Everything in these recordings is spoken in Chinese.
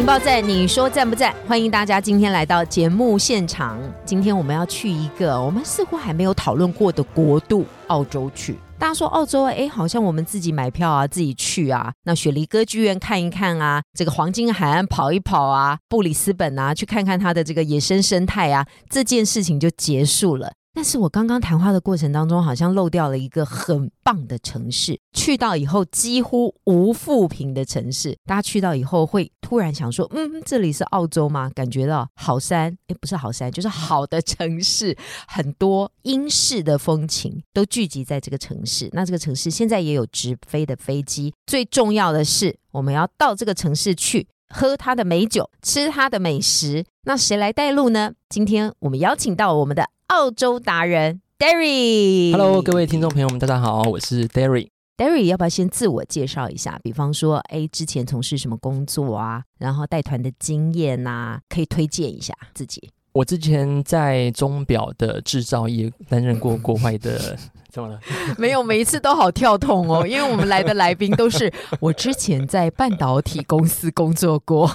情报站，你说赞不赞？欢迎大家今天来到节目现场。今天我们要去一个我们似乎还没有讨论过的国度——澳洲去。大家说澳洲，哎，好像我们自己买票啊，自己去啊。那雪梨歌剧院看一看啊，这个黄金海岸跑一跑啊，布里斯本啊，去看看它的这个野生生态啊，这件事情就结束了。但是我刚刚谈话的过程当中，好像漏掉了一个很棒的城市，去到以后几乎无负评的城市。大家去到以后会突然想说，嗯，这里是澳洲吗？感觉到好山，诶，不是好山，就是好的城市，很多英式的风情都聚集在这个城市。那这个城市现在也有直飞的飞机。最重要的是，我们要到这个城市去喝它的美酒，吃它的美食。那谁来带路呢？今天我们邀请到我们的。澳洲达人 Derry，Hello，各位听众朋友们，大家好，我是 Derry。Derry，要不要先自我介绍一下？比方说，哎，之前从事什么工作啊？然后带团的经验呐，可以推荐一下自己。我之前在钟表的制造业担任过国外的，怎么了？没有，每一次都好跳痛哦，因为我们来的来宾都是 我之前在半导体公司工作过。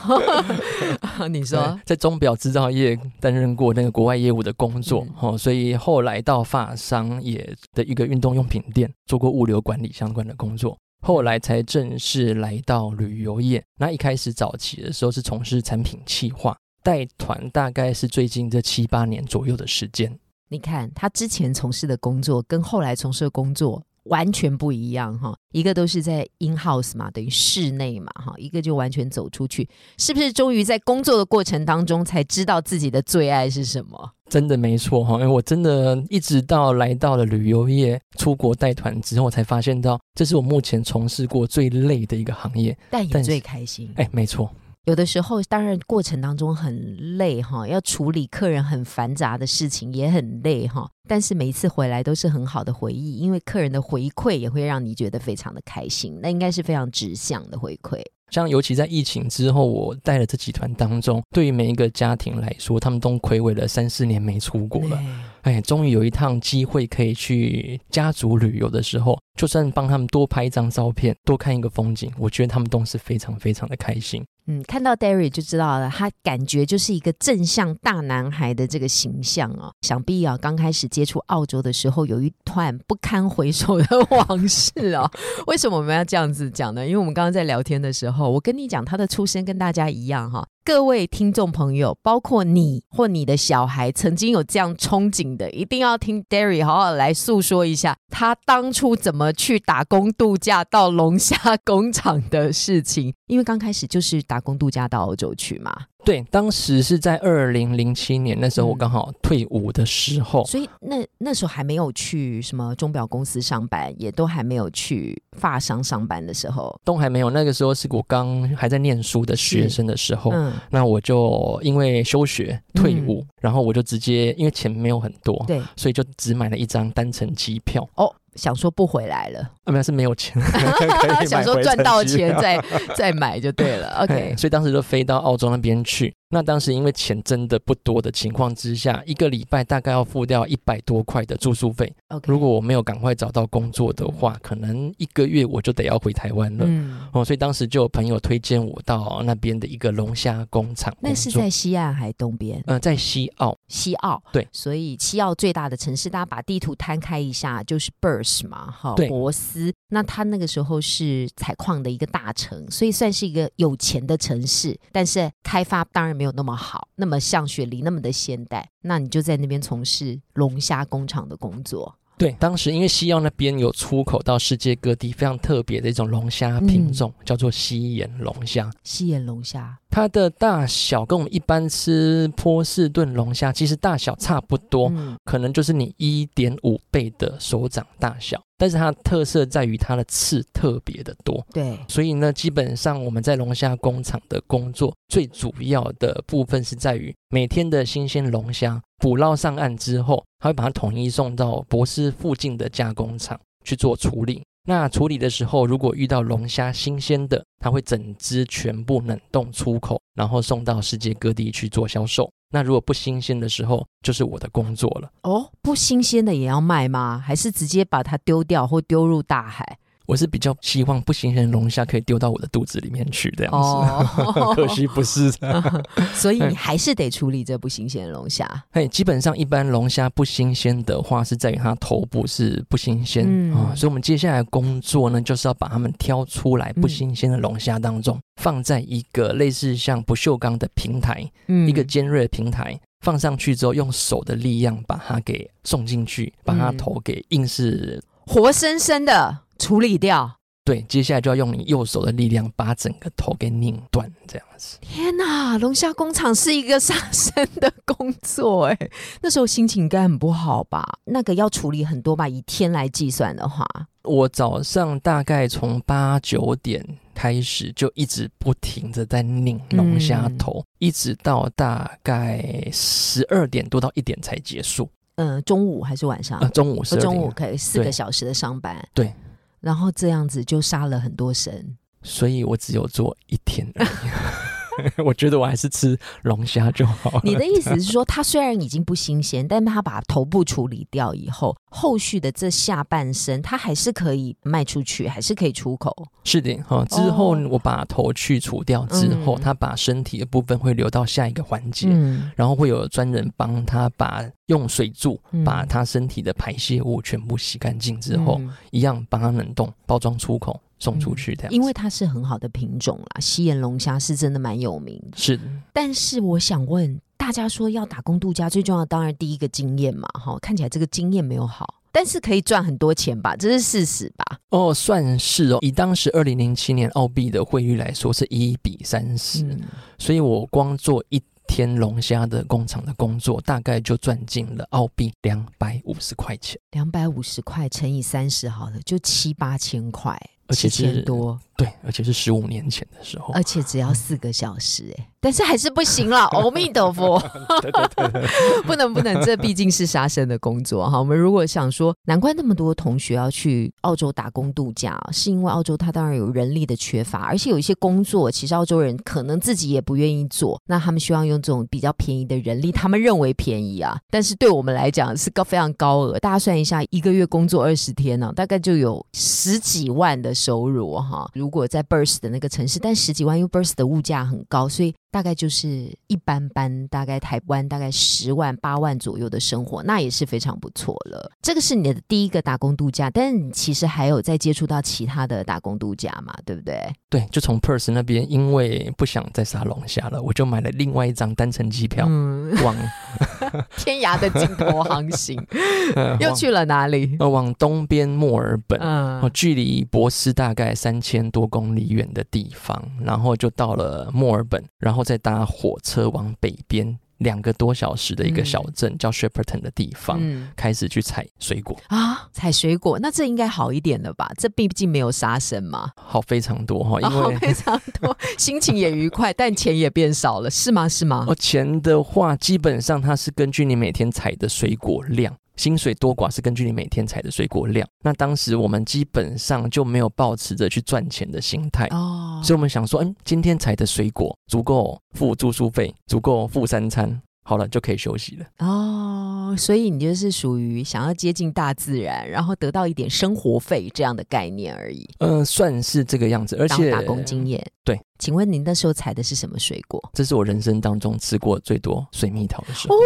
你说在钟表制造业担任过那个国外业务的工作，哦，所以后来到发商也的一个运动用品店做过物流管理相关的工作，后来才正式来到旅游业。那一开始早期的时候是从事产品企划。带团大概是最近这七八年左右的时间。你看他之前从事的工作跟后来从事的工作完全不一样哈，一个都是在 in house 嘛，等于室内嘛哈，一个就完全走出去，是不是？终于在工作的过程当中才知道自己的最爱是什么？真的没错哈，因为我真的一直到来到了旅游业，出国带团之后，才发现到这是我目前从事过最累的一个行业，但也最开心。哎，没错。有的时候，当然过程当中很累哈，要处理客人很繁杂的事情也很累哈。但是每一次回来都是很好的回忆，因为客人的回馈也会让你觉得非常的开心。那应该是非常直向的回馈。像尤其在疫情之后，我带了这几团当中，对于每一个家庭来说，他们都亏违了三四年没出国了。哎，终于有一趟机会可以去家族旅游的时候，就算帮他们多拍一张照片，多看一个风景，我觉得他们都是非常非常的开心。嗯，看到 Derry 就知道了，他感觉就是一个正向大男孩的这个形象哦。想必啊，刚开始接触澳洲的时候，有一段不堪回首的 往事哦。为什么我们要这样子讲呢？因为我们刚刚在聊天的时候，我跟你讲，他的出身跟大家一样哈。各位听众朋友，包括你或你的小孩，曾经有这样憧憬的，一定要听 Derry 好好来诉说一下他当初怎么去打工度假到龙虾工厂的事情。因为刚开始就是打工度假到澳洲去嘛。对，当时是在二零零七年，那时候我刚好退伍的时候，所以那那时候还没有去什么钟表公司上班，也都还没有去发商上班的时候，都还没有。那个时候是我刚还在念书的学生的时候，那我就因为休学退伍，然后我就直接因为钱没有很多，对，所以就只买了一张单程机票。哦。想说不回来了，啊，没有是没有钱，想说赚到钱再再买就对了。OK，所以当时就飞到澳洲那边去。那当时因为钱真的不多的情况之下，一个礼拜大概要付掉一百多块的住宿费。OK，如果我没有赶快找到工作的话，可能一个月我就得要回台湾了。嗯，哦，所以当时就有朋友推荐我到那边的一个龙虾工厂。那是在西岸还东边？嗯，在西澳。西澳对，所以西澳最大的城市，大家把地图摊开一下，就是 b u r s 嘛，哈，博斯。那他那个时候是采矿的一个大城，所以算是一个有钱的城市，但是开发当然没有那么好。那么像雪梨那么的现代，那你就在那边从事龙虾工厂的工作。对，当时因为西澳那边有出口到世界各地非常特别的一种龙虾品种，叫做西眼龙虾。西眼龙虾，它的大小跟我们一般吃波士顿龙虾其实大小差不多，可能就是你一点五倍的手掌大小。但是它的特色在于它的刺特别的多，对，所以呢，基本上我们在龙虾工厂的工作最主要的部分是在于每天的新鲜龙虾捕捞上岸之后，他会把它统一送到博斯附近的加工厂去做处理。那处理的时候，如果遇到龙虾新鲜的，他会整只全部冷冻出口，然后送到世界各地去做销售。那如果不新鲜的时候，就是我的工作了。哦，不新鲜的也要卖吗？还是直接把它丢掉或丢入大海？我是比较希望不新鲜的龙虾可以丢到我的肚子里面去这样子，可惜不是。所以你还是得处理这不新鲜的龙虾。嘿，基本上一般龙虾不新鲜的话，是在于它头部是不新鲜啊。所以，我们接下来工作呢，就是要把它们挑出来不新鲜的龙虾当中，放在一个类似像不锈钢的平台，一个尖锐的平台放上去之后，用手的力量把它给送进去，把它头给硬是活生生的。处理掉，对，接下来就要用你右手的力量把整个头给拧断，这样子。天哪，龙虾工厂是一个杀生的工作，哎，那时候心情应该很不好吧？那个要处理很多吧？以天来计算的话，我早上大概从八九点开始，就一直不停的在拧龙虾头，一直到大概十二点多到一点才结束。嗯，中午还是晚上？呃中午是中午，可以四个小时的上班。对。然后这样子就杀了很多神，所以我只有做一天。我觉得我还是吃龙虾就好。你的意思是说，它虽然已经不新鲜，但它把头部处理掉以后，后续的这下半身，它还是可以卖出去，还是可以出口。是的，哈。之后我把头去除掉之后，它把身体的部分会留到下一个环节，然后会有专人帮他把用水柱把他身体的排泄物全部洗干净之后，一样帮他冷冻包装出口。送出去的，因为它是很好的品种啦。西眼龙虾是真的蛮有名，是。但是我想问大家，说要打工度假，最重要当然第一个经验嘛，哈，看起来这个经验没有好，但是可以赚很多钱吧，这是事实吧？哦，算是哦。以当时二零零七年澳币的汇率来说，是一比三十，所以我光做一。天龙虾的工厂的工作，大概就赚进了澳币两百五十块钱。两百五十块乘以三十，好了，就七八千块。而且是多，对，而且是十五年前的时候，而且只要四个小时，哎，但是还是不行了，阿弥陀佛，不能不能，这毕竟是杀生的工作哈。我们如果想说，难怪那么多同学要去澳洲打工度假，是因为澳洲它当然有人力的缺乏，而且有一些工作其实澳洲人可能自己也不愿意做，那他们希望用这种比较便宜的人力，他们认为便宜啊，但是对我们来讲是高非常高额。大家算一下，一个月工作二十天呢，大概就有十几万的。收入哈，如果在 Burst 的那个城市，但十几万，因为 Burst 的物价很高，所以大概就是一般般，大概台湾大概十万八万左右的生活，那也是非常不错了。这个是你的第一个打工度假，但是你其实还有在接触到其他的打工度假嘛？对不对？对，就从 Perth 那边，因为不想再杀龙虾了，我就买了另外一张单程机票，嗯往 天涯的尽头航行 又去了哪里？呃，往东边墨尔本，嗯，距离博斯大概三千多公里远的地方，然后就到了墨尔本，然后再搭火车往北边。两个多小时的一个小镇叫 Shepperton 的地方，开始去采水果啊，采水果，那这应该好一点了吧？这毕竟没有杀生嘛，好非常多哈，因为非常多，心情也愉快，但钱也变少了，是吗？是吗？哦，钱的话，基本上它是根据你每天采的水果量。薪水多寡是根据你每天采的水果量。那当时我们基本上就没有抱持着去赚钱的心态哦，所以我们想说，嗯，今天采的水果足够付住宿费，足够付三餐，好了就可以休息了。哦，所以你就是属于想要接近大自然，然后得到一点生活费这样的概念而已。嗯，算是这个样子，而且打工经验。对，请问您那时候采的是什么水果？这是我人生当中吃过最多水蜜桃的时候。哦，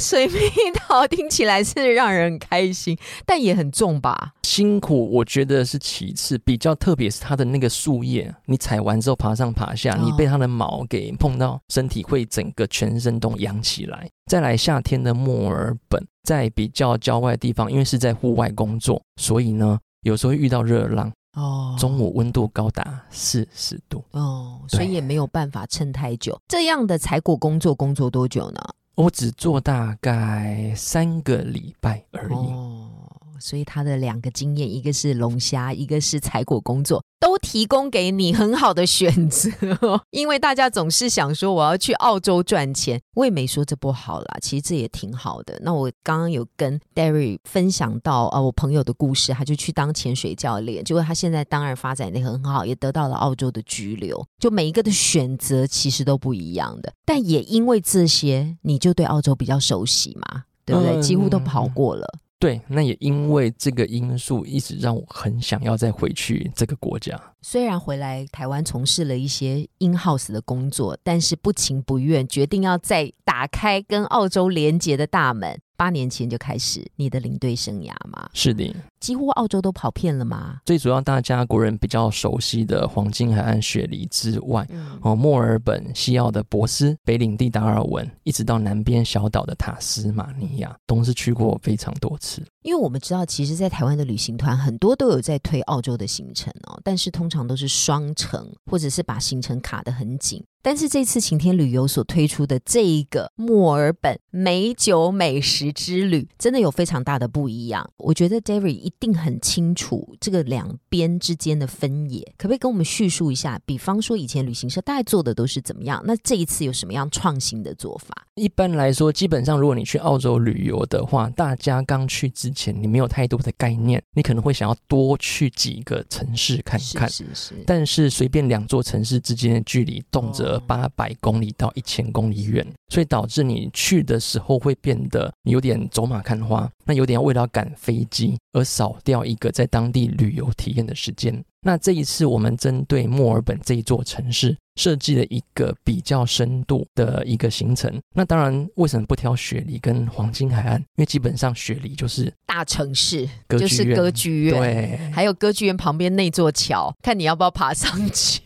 水蜜桃听起来是让人很开心，但也很重吧？辛苦，我觉得是其次，比较特别是它的那个树叶，你采完之后爬上爬下，哦你被它的毛给碰到身体，会整个全身都痒起来。再来夏天的墨尔本，在比较郊外的地方，因为是在户外工作，所以呢，有时候会遇到热浪，哦中午温度高达四十度。哦，所以也没有办法撑太久。这样的采果工作工作多久呢？我只做大概三个礼拜而已。哦，所以他的两个经验，一个是龙虾，一个是采果工作，都提供给你很好的选择。因为大家总是想说我要去澳洲赚钱，我也没说这不好啦，其实这也挺好的。那我刚刚有跟 Derry 分享到啊、呃我朋友的故事，他就去当潜水教练，结果他现在当然发展的很好，也得到了澳洲的居留。就每一个的选择其实都不一样的，但也因为这些，你就对澳洲比较熟悉嘛，对不对？嗯几乎都跑过了。对，那也因为这个因素，一直让我很想要再回去这个国家。虽然回来台湾从事了一些 in house 的工作，但是不情不愿决定要再打开跟澳洲连接的大门。八年前就开始你的领队生涯吗，是的，几乎澳洲都跑遍了嘛。最主要大家国人比较熟悉的黄金海岸雪梨之外，嗯，哦，墨尔本、西澳的博斯、北领地达尔文，一直到南边小岛的塔斯马尼亚，都是去过非常多次。因为我们知道，其实，在台湾的旅行团很多都有在推澳洲的行程哦，但是通常都是双程，或者是把行程卡得很紧。但是这次晴天旅游所推出的这一个墨尔本美酒美食之旅，真的有非常大的不一样。我觉得 David 一定很清楚这个两边之间的分野，可不可以跟我们叙述一下？比方说，以前旅行社大概做的都是怎么样？那这一次有什么样创新的做法？一般来说，基本上如果你去澳洲旅游的话，大家刚去之前你没有太多的概念，你可能会想要多去几个城市看看。是是是，但是随便两座城市之间的距离动辄哦八百公里到一千公里远，所以导致你去的时候会变得有点走马看花，那有点为了赶飞机而少掉一个在当地旅游体验的时间。那这一次我们针对墨尔本这一座城市设计了一个比较深度的一个行程。那当然，为什么不挑雪梨跟黄金海岸？因为基本上雪梨就是大城市就是歌剧院，对。还有歌剧院旁边那座桥，看你要不要爬上去。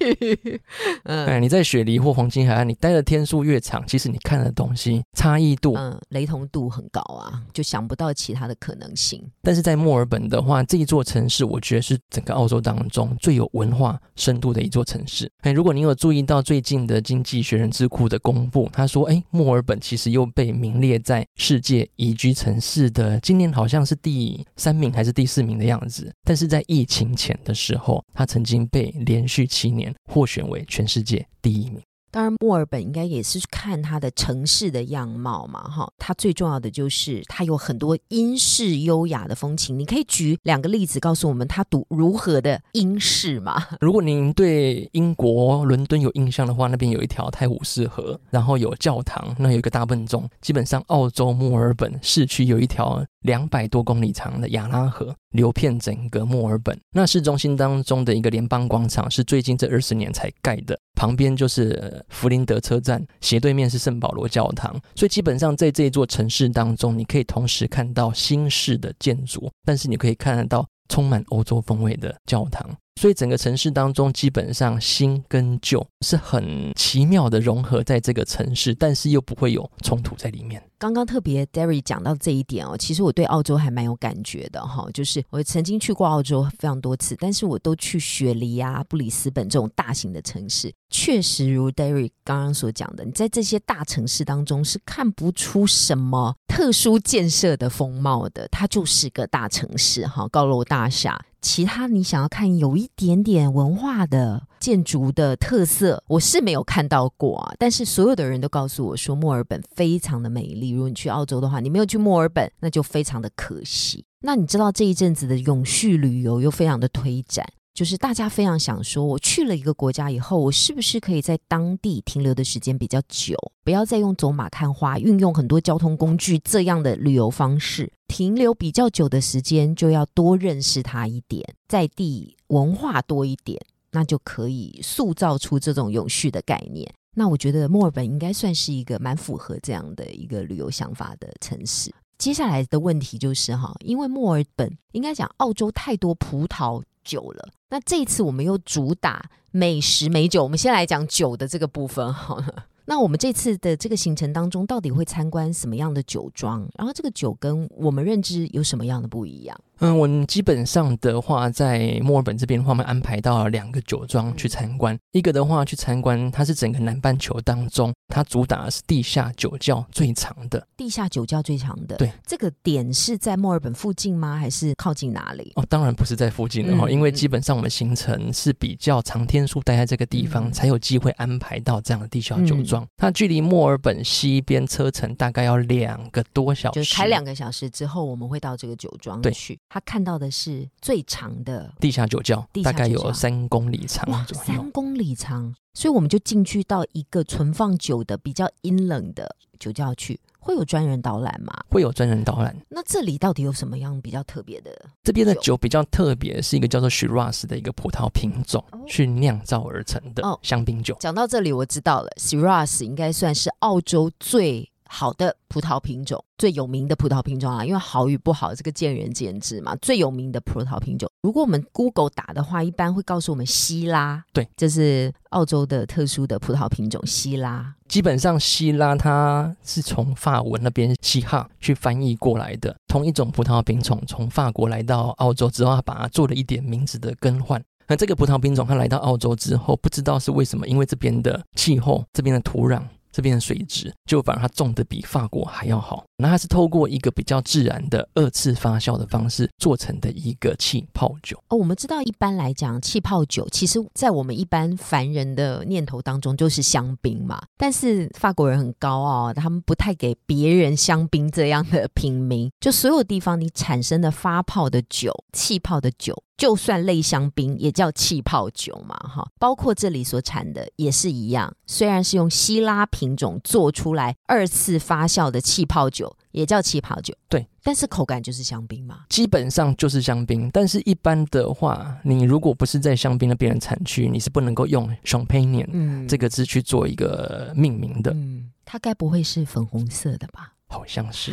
嗯哎，你在雪梨或黄金海岸，你待的天数越长，其实你看的东西差异度嗯，雷同度很高啊，就想不到其他的可能性。但是在墨尔本的话，这一座城市，我觉得是整个澳洲当中最有文化深度的一座城市。哎，如果你有注意到最近的《经济学人》智库的公布，他说，哎，墨尔本其实又被名列在世界宜居城市的，今年好像是第三名还是第四名的样子。但是在疫情前的时候，它曾经被连续七年获选为全世界第一名。当然，墨尔本应该也是看它的城市的样貌嘛，哈。它最重要的就是它有很多英式优雅的风情。你可以举两个例子告诉我们它读如何的英式吗？如果您对英国伦敦有印象的话，那边有一条泰晤士河，然后有教堂，那有一个大笨钟。基本上，澳洲墨尔本市区有一条两百多公里长的亚拉河，流遍整个墨尔本。那市中心当中的一个联邦广场是最近这二十年才盖的，旁边就是弗林德车站，斜对面是圣保罗教堂。所以基本上在这座城市当中，你可以同时看到新式的建筑，但是你可以看得到充满欧洲风味的教堂。所以整个城市当中，基本上新跟旧是很奇妙的融合在这个城市，但是又不会有冲突在里面。刚刚特别 Derry 讲到这一点哦，其实我对澳洲还蛮有感觉的哈，就是我曾经去过澳洲非常多次，但是我都去雪梨啊、布里斯本这种大型的城市，确实如 Derry 刚刚所讲的，你在这些大城市当中是看不出什么特殊建设的风貌的，它就是个大城市哈，高楼大厦。其他你想要看有一点点文化的建筑的特色，我是没有看到过啊。但是所有的人都告诉我说，墨尔本非常的美丽。如果你去澳洲的话，你没有去墨尔本，那就非常的可惜。那你知道这一阵子的永续旅游又非常的推展，就是大家非常想说，我去了一个国家以后，我是不是可以在当地停留的时间比较久，不要再用走马看花，运用很多交通工具这样的旅游方式，停留比较久的时间，就要多认识它一点，在地文化多一点。那就可以塑造出这种永续的概念。那我觉得墨尔本应该算是一个蛮符合这样的一个旅游想法的城市。接下来的问题就是哈，因为墨尔本应该讲澳洲太多葡萄酒了，那这一次我们又主打美食美酒，我们先来讲酒的这个部分好了。那我们这次的这个行程当中，到底会参观什么样的酒庄？然后这个酒跟我们认知有什么样的不一样？嗯，我们基本上的话，在墨尔本这边的话，我们安排到两个酒庄去参观。一个的话去参观，它是整个南半球当中，它主打的是地下酒窖最长的。地下酒窖最长的，对，这个点是在墨尔本附近吗？还是靠近哪里？哦，当然不是在附近的哈，因为基本上我们行程是比较长天数待在这个地方，才有机会安排到这样的地下酒庄。它距离墨尔本西边车程大概要两个多小时，就开两个小时之后，我们会到这个酒庄去。他看到的是最长的地下酒窖，大概有三公里长左右。三公里长，所以我们就进去到一个存放酒的比较阴冷的酒窖去。会有专人导览吗？会有专人导览。那这里到底有什么样比较特别的？这边的酒比较特别，是一个叫做 Shiraz 的一个葡萄品种去酿造而成的香槟酒。讲到这里，我知道了，Shiraz 应该算是澳洲最。好的葡萄品种，最有名的葡萄品种啊，因为好与不好这个见仁见智嘛。最有名的葡萄品种，如果我们 Google 打的话，一般会告诉我们希拉。对，这是澳洲的特殊的葡萄品种希拉。基本上希拉它是从法文那边西哈去翻译过来的，同一种葡萄品种从法国来到澳洲之后，它把它做了一点名字的更换。那这个葡萄品种它来到澳洲之后，不知道是为什么，因为这边的气候，这边的土壤。这边的水质就反而它种的比法国还要好，那它是透过一个比较自然的二次发酵的方式做成的一个气泡酒哦。我们知道一般来讲，气泡酒其实在我们一般凡人的念头当中就是香槟嘛，但是法国人很高傲，他们不太给别人香槟这样的品名，就所有地方你产生的发泡的酒、气泡的酒。就算类香槟也叫气泡酒嘛，哈，包括这里所产的也是一样。虽然是用希拉品种做出来二次发酵的气泡酒，也叫气泡酒，对。但是口感就是香槟嘛，基本上就是香槟。但是一般的话，你如果不是在香槟的别人产区，你是不能够用 champagne 这个字去做一个命名的。嗯，它该不会是粉红色的吧？好像是，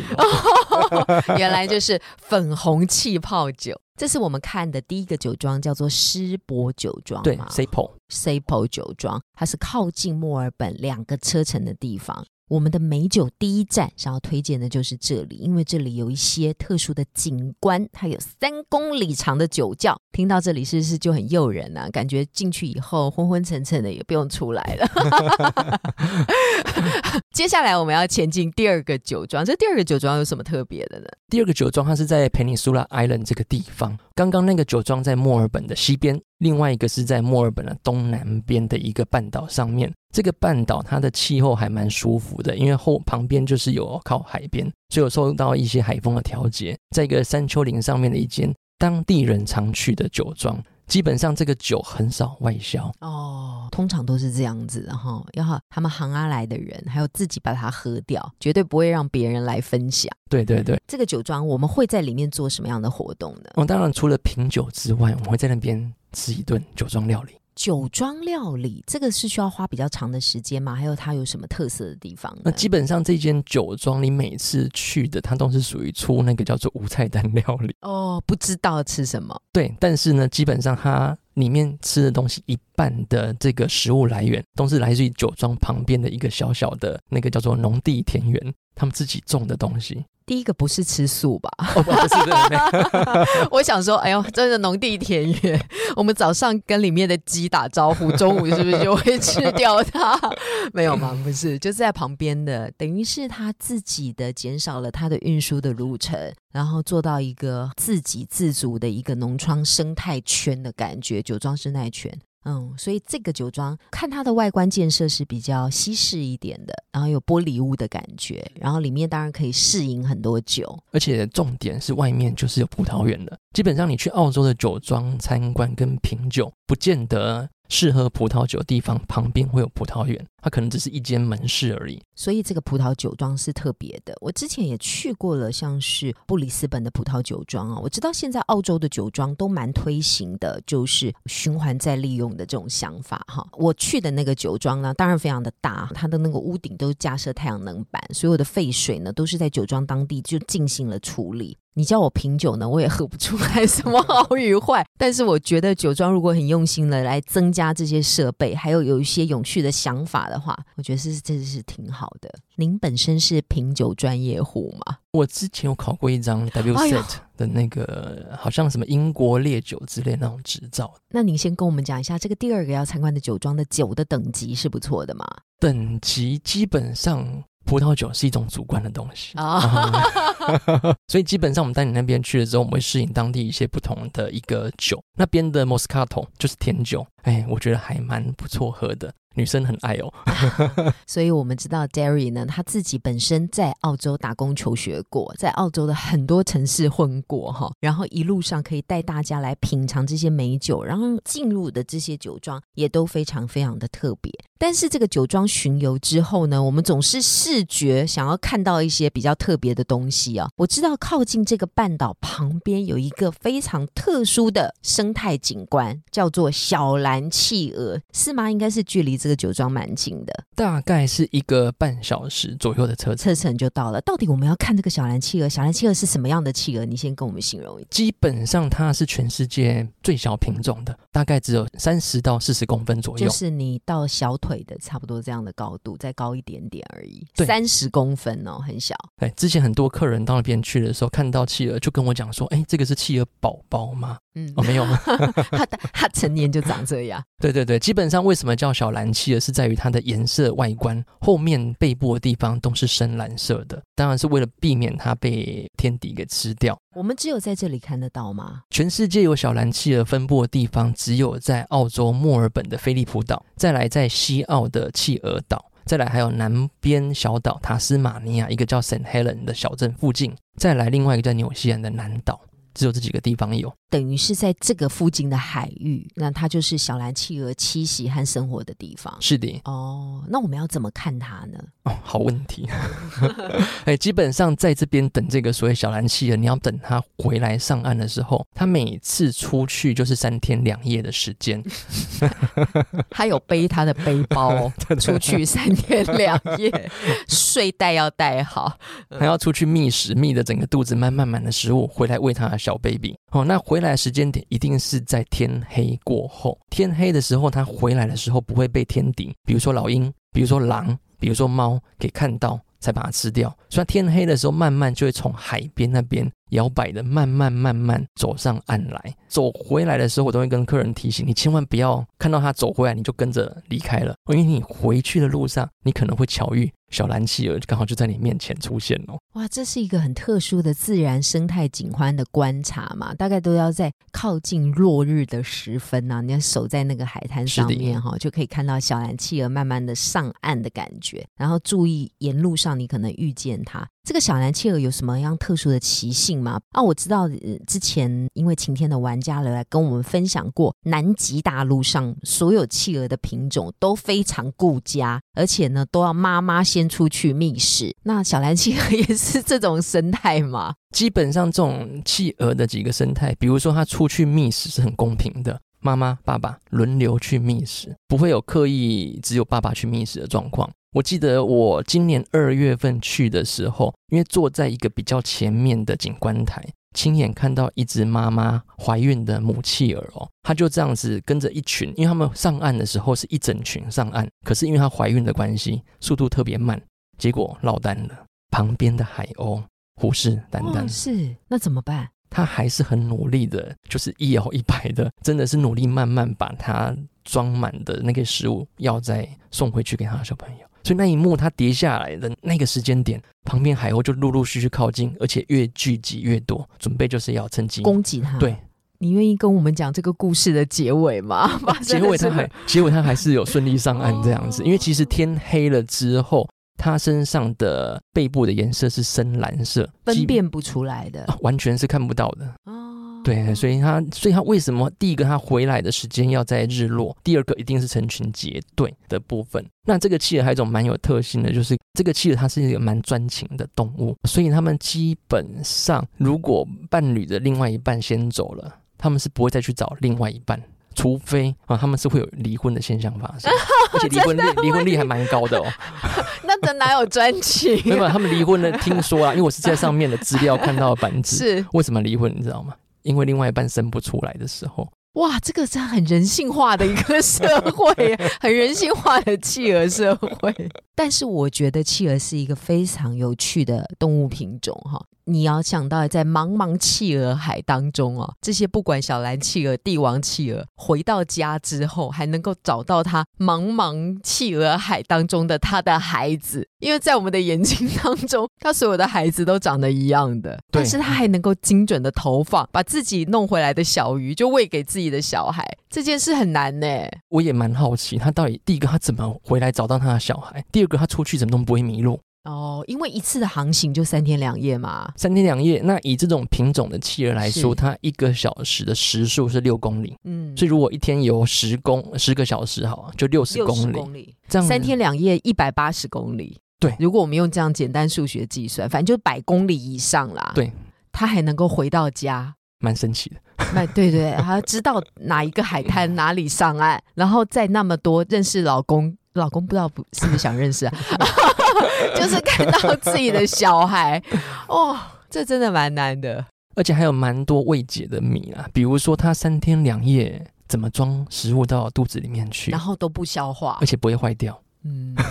原来就是粉红气泡酒。这是我们看的第一个酒庄，叫做施伯酒庄。对 s a p o s a p o 酒庄，它是靠近墨尔本两个车程的地方。我们的美酒第一站想要推荐的就是这里，因为这里有一些特殊的景观，它有三公里长的酒窖。听到这里是不是就很诱人啊？感觉进去以后昏昏沉沉的也不用出来了。接下来我们要前进第二个酒庄，这第二个酒庄有什么特别的呢？第二个酒庄它是在 Peninsula Island 这个地方，刚刚那个酒庄在墨尔本的西边。另外一个是在墨尔本的东南边的一个半岛上面，这个半岛它的气候还蛮舒服的，因为后旁边就是有靠海边，所以有受到一些海风的调节。在一个山丘陵上面的一间当地人常去的酒庄。基本上这个酒很少外销哦，通常都是这样子，哈，要他们行阿来的人，还有自己把它喝掉，绝对不会让别人来分享。对对对，这个酒庄我们会在里面做什么样的活动呢？哦，当然除了品酒之外，我们会在那边吃一顿酒庄料理。酒庄料理这个是需要花比较长的时间吗？还有它有什么特色的地方？那基本上这间酒庄，你每次去的，它都是属于出那个叫做无菜单料理哦，不知道吃什么。对，但是呢，基本上它里面吃的东西一半的这个食物来源都是来自于酒庄旁边的一个小小的那个叫做农地田园，他们自己种的东西。第一个不是吃素吧？哦，不是的。我想说，哎呦，真的农地田园，我们早上跟里面的鸡打招呼，中午是不是就会吃掉它？没有吗？不是，就是在旁边的，等于是他自己的减少了他的运输的路程，然后做到一个自给自足的一个农庄生态圈的感觉，酒庄生态圈。嗯，所以这个酒庄看它的外观建设是比较西式一点的，然后有玻璃屋的感觉，然后里面当然可以试饮很多酒，而且重点是外面就是有葡萄园的。基本上你去澳洲的酒庄参观跟品酒，不见得适合葡萄酒的地方旁边会有葡萄园，它可能只是一间门市而已。所以这个葡萄酒庄是特别的。我之前也去过了，像是布里斯本的葡萄酒庄啊，我知道现在澳洲的酒庄都蛮推行的，就是循环再利用的这种想法哈。我去的那个酒庄呢，当然非常的大，它的那个屋顶都架设太阳能板，所有的废水呢都是在酒庄当地就进行了处理。你叫我品酒呢，我也喝不出来什么好与坏。但是我觉得酒庄如果很用心的来增加这些设备，还有有一些永续的想法的话，我觉得是真的是挺好的。您本身是品酒专业户吗？我之前有考过一张 WSET 的那个，好像什么英国烈酒之类那种执照。那您先跟我们讲一下，这个第二个要参观的酒庄的酒的等级是不错的吗？等级基本上。葡萄酒是一种主观的东西啊，所以基本上我们带你那边去了之后，我们会适应当地一些不同的一个酒。那边的 Moscato 就是甜酒，哎，我觉得还蛮不错喝的。女生很爱哦，所以我们知道 Derry 呢，他自己本身在澳洲打工求学过，在澳洲的很多城市混过哈，然后一路上可以带大家来品尝这些美酒，然后进入的这些酒庄也都非常非常的特别。但是这个酒庄巡游之后呢，我们总是视觉想要看到一些比较特别的东西啊。我知道靠近这个半岛旁边有一个非常特殊的生态景观，叫做小蓝企鹅，是吗？应该是距离这。这个酒庄蛮近的，大概是一个半小时左右的车车程就到了。到底我们要看这个小蓝企鹅？小蓝企鹅是什么样的企鹅？你先跟我们形容一下。基本上它是全世界最小品种的，大概只有三十到四十公分左右，就是你到小腿的差不多这样的高度，再高一点点而已。三十公分哦，很小。哎，之前很多客人到那边去的时候，看到企鹅就跟我讲说：“哎，这个是企鹅宝宝吗？”嗯，哦，没有，它它成年就长这样。对对对，基本上为什么叫小蓝企鹅，是在于它的颜色外观，后面背部的地方都是深蓝色的，当然是为了避免它被天敌给吃掉。我们只有在这里看得到吗？全世界有小蓝企鹅分布的地方，只有在澳洲墨尔本的菲利普岛，再来在西澳的企鹅岛，再来还有南边小岛塔斯马尼亚一个叫 Saint Helen 的小镇附近，再来另外一个叫纽西兰的南岛。只有这几个地方有，等于是在这个附近的海域，那它就是小蓝企鹅栖息和生活的地方。是的，哦，那我们要怎么看它呢？哦，好问题。哎，基本上在这边等这个所谓小蓝企鹅，你要等它回来上岸的时候，它每次出去就是三天两夜的时间。它有背它的背包出去三天两夜，睡袋要带好，还要出去觅食，觅的整个肚子满满满的食物，回来喂它的小 baby。哦，那回回来的时间点一定是在天黑过后。天黑的时候，它回来的时候不会被天敌，比如说老鹰，比如说狼，比如说猫给看到，才把它吃掉。所以天黑的时候，慢慢就会从海边那边。摇摆的，慢慢慢慢走上岸来。走回来的时候，我都会跟客人提醒你，千万不要看到他走回来你就跟着离开了，因为你回去的路上，你可能会巧遇小蓝企鹅，刚好就在你面前出现哦。哇，这是一个很特殊的自然生态景观的观察嘛？大概都要在靠近落日的时分啊，你要守在那个海滩上面哈，就可以看到小蓝企鹅慢慢的上岸的感觉。然后注意沿路上你可能遇见它。这个小蓝企鹅有什么样特殊的习性吗？啊，我知道之前因为晴天的玩家来跟我们分享过，南极大陆上所有企鹅的品种都非常顾家，而且呢都要妈妈先出去觅食。那小蓝企鹅也是这种生态吗？基本上这种企鹅的几个生态，比如说它出去觅食是很公平的，妈妈、爸爸轮流去觅食，不会有刻意只有爸爸去觅食的状况。我记得我今年二月份去的时候，因为坐在一个比较前面的景观台，亲眼看到一只妈妈怀孕的母企鹅哦，它就这样子跟着一群，因为他们上岸的时候是一整群上岸，可是因为它怀孕的关系，速度特别慢，结果落单了。旁边的海鸥虎视眈眈，是那怎么办？它还是很努力的，就是一摇一摆的，真的是努力慢慢把它装满的那个食物要再送回去给他的小朋友。所以那一幕，它跌下来的那个时间点，旁边海鸥就陆陆续续靠近，而且越聚集越多，准备就是要趁机攻击它。对，你愿意跟我们讲这个故事的结尾吗？结尾它还，结尾它还是有顺利上岸这样子。因为其实天黑了之后，它身上的背部的颜色是深蓝色，分辨不出来的，完全是看不到的。哦。对，所以他，所以他为什么第一个他回来的时间要在日落，第二个一定是成群结队的部分。那这个企鹅还有一种蛮有特性的，就是这个企鹅它是一个蛮专情的动物，所以他们基本上如果伴侣的另外一半先走了，他们是不会再去找另外一半。除非啊，他们是会有离婚的现象发生，而且离婚率离婚率还蛮高的哦。那这哪有专情？没有，他们离婚的听说啊，因为我是在上面的资料看到的版子。是为什么离婚？你知道吗？因为另外一半生不出来的时候。哇，这个是很人性化的一个社会，很人性化的企鹅社会。但是我觉得企鹅是一个非常有趣的动物品种哈。你要想到，在茫茫企鹅海当中哦，这些不管小蓝企鹅、帝王企鹅，回到家之后还能够找到它茫茫企鹅海当中的它的孩子，因为在我们的眼睛当中，它所有的孩子都长得一样的，但是它还能够精准的投放，把自己弄回来的小鱼就喂给自己的小孩，这件事很难呢。我也蛮好奇，它到底第一个它怎么回来找到它的小孩，第二个它出去怎么都不会迷路。哦，因为一次的航行就三天两夜嘛，三天两夜。那以这种品种的企鹅来说，它一个小时的时速是六公里，嗯，所以如果一天游十公十个小时，好，就六十公里，这样三天两夜一百八十公里。对，如果我们用这样简单数学计算，反正就百公里以上啦。对，它还能够回到家，蛮神奇的。那对对，他知道哪一个海滩哪里上岸，然后在那么多认识老公。老公不知道不是不是想认识啊，就是看到自己的小孩，哦，这真的蛮难的，而且还有蛮多未解的谜啊，比如说他三天两夜怎么装食物到肚子里面去，然后都不消化，而且不会坏掉，嗯。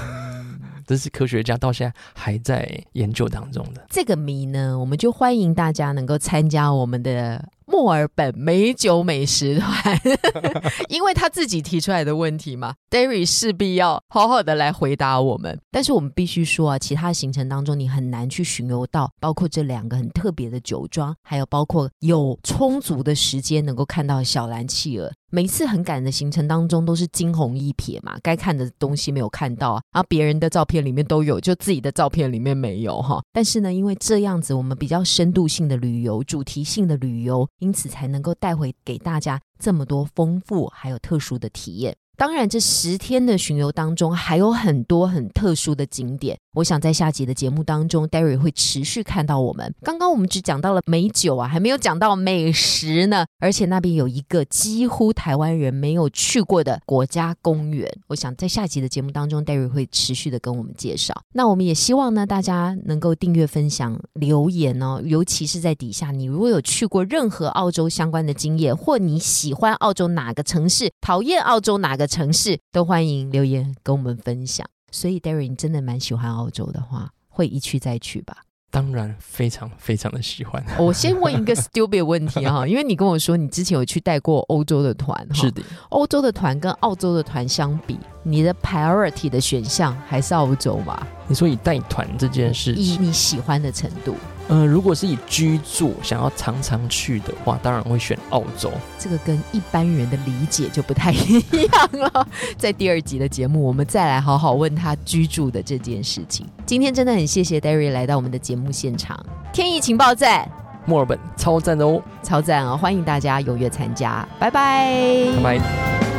这是科学家到现在还在研究当中的。这个谜呢，我们就欢迎大家能够参加我们的墨尔本美酒美食团，因为他自己提出来的问题嘛，Derry 势必要好好的来回答我们。但是我们必须说啊，其他行程当中你很难去巡游到，包括这两个很特别的酒庄，还有包括有充足的时间能够看到小蓝企鹅。每次很赶的行程当中都是惊鸿一瞥嘛，该看的东西没有看到啊，然后别人的照片里面都有，就自己的照片里面没有哈。但是呢，因为这样子我们比较深度性的旅游、主题性的旅游，因此才能够带回给大家这么多丰富还有特殊的体验。当然，这十天的巡游当中还有很多很特殊的景点。我想在下集的节目当中，Derry 会持续看到我们。刚刚我们只讲到了美酒啊，还没有讲到美食呢。而且那边有一个几乎台湾人没有去过的国家公园。我想在下集的节目当中，Derry 会持续的跟我们介绍。那我们也希望呢，大家能够订阅、分享、留言哦，尤其是在底下，你如果有去过任何澳洲相关的经验，或你喜欢澳洲哪个城市，讨厌澳洲哪个城市，都欢迎留言跟我们分享。所以，Darry，你真的蛮喜欢澳洲的话，会一去再去吧？当然，非常非常的喜欢。我先问一个 stupid 问题哈，因为你跟我说你之前有去带过欧洲的团，是的，欧洲的团跟澳洲的团相比，你的 priority 的选项还是澳洲吧？你说以带团这件事，以你喜欢的程度。嗯，如果是以居住想要常常去的话，当然会选澳洲。这个跟一般人的理解就不太 一样了。在第二集的节目，我们再来好好问他居住的这件事情。今天真的很谢谢 Derry 来到我们的节目现场。天意情报站，墨尔本超赞哦，超赞哦！欢迎大家踊跃参加，拜拜，拜拜。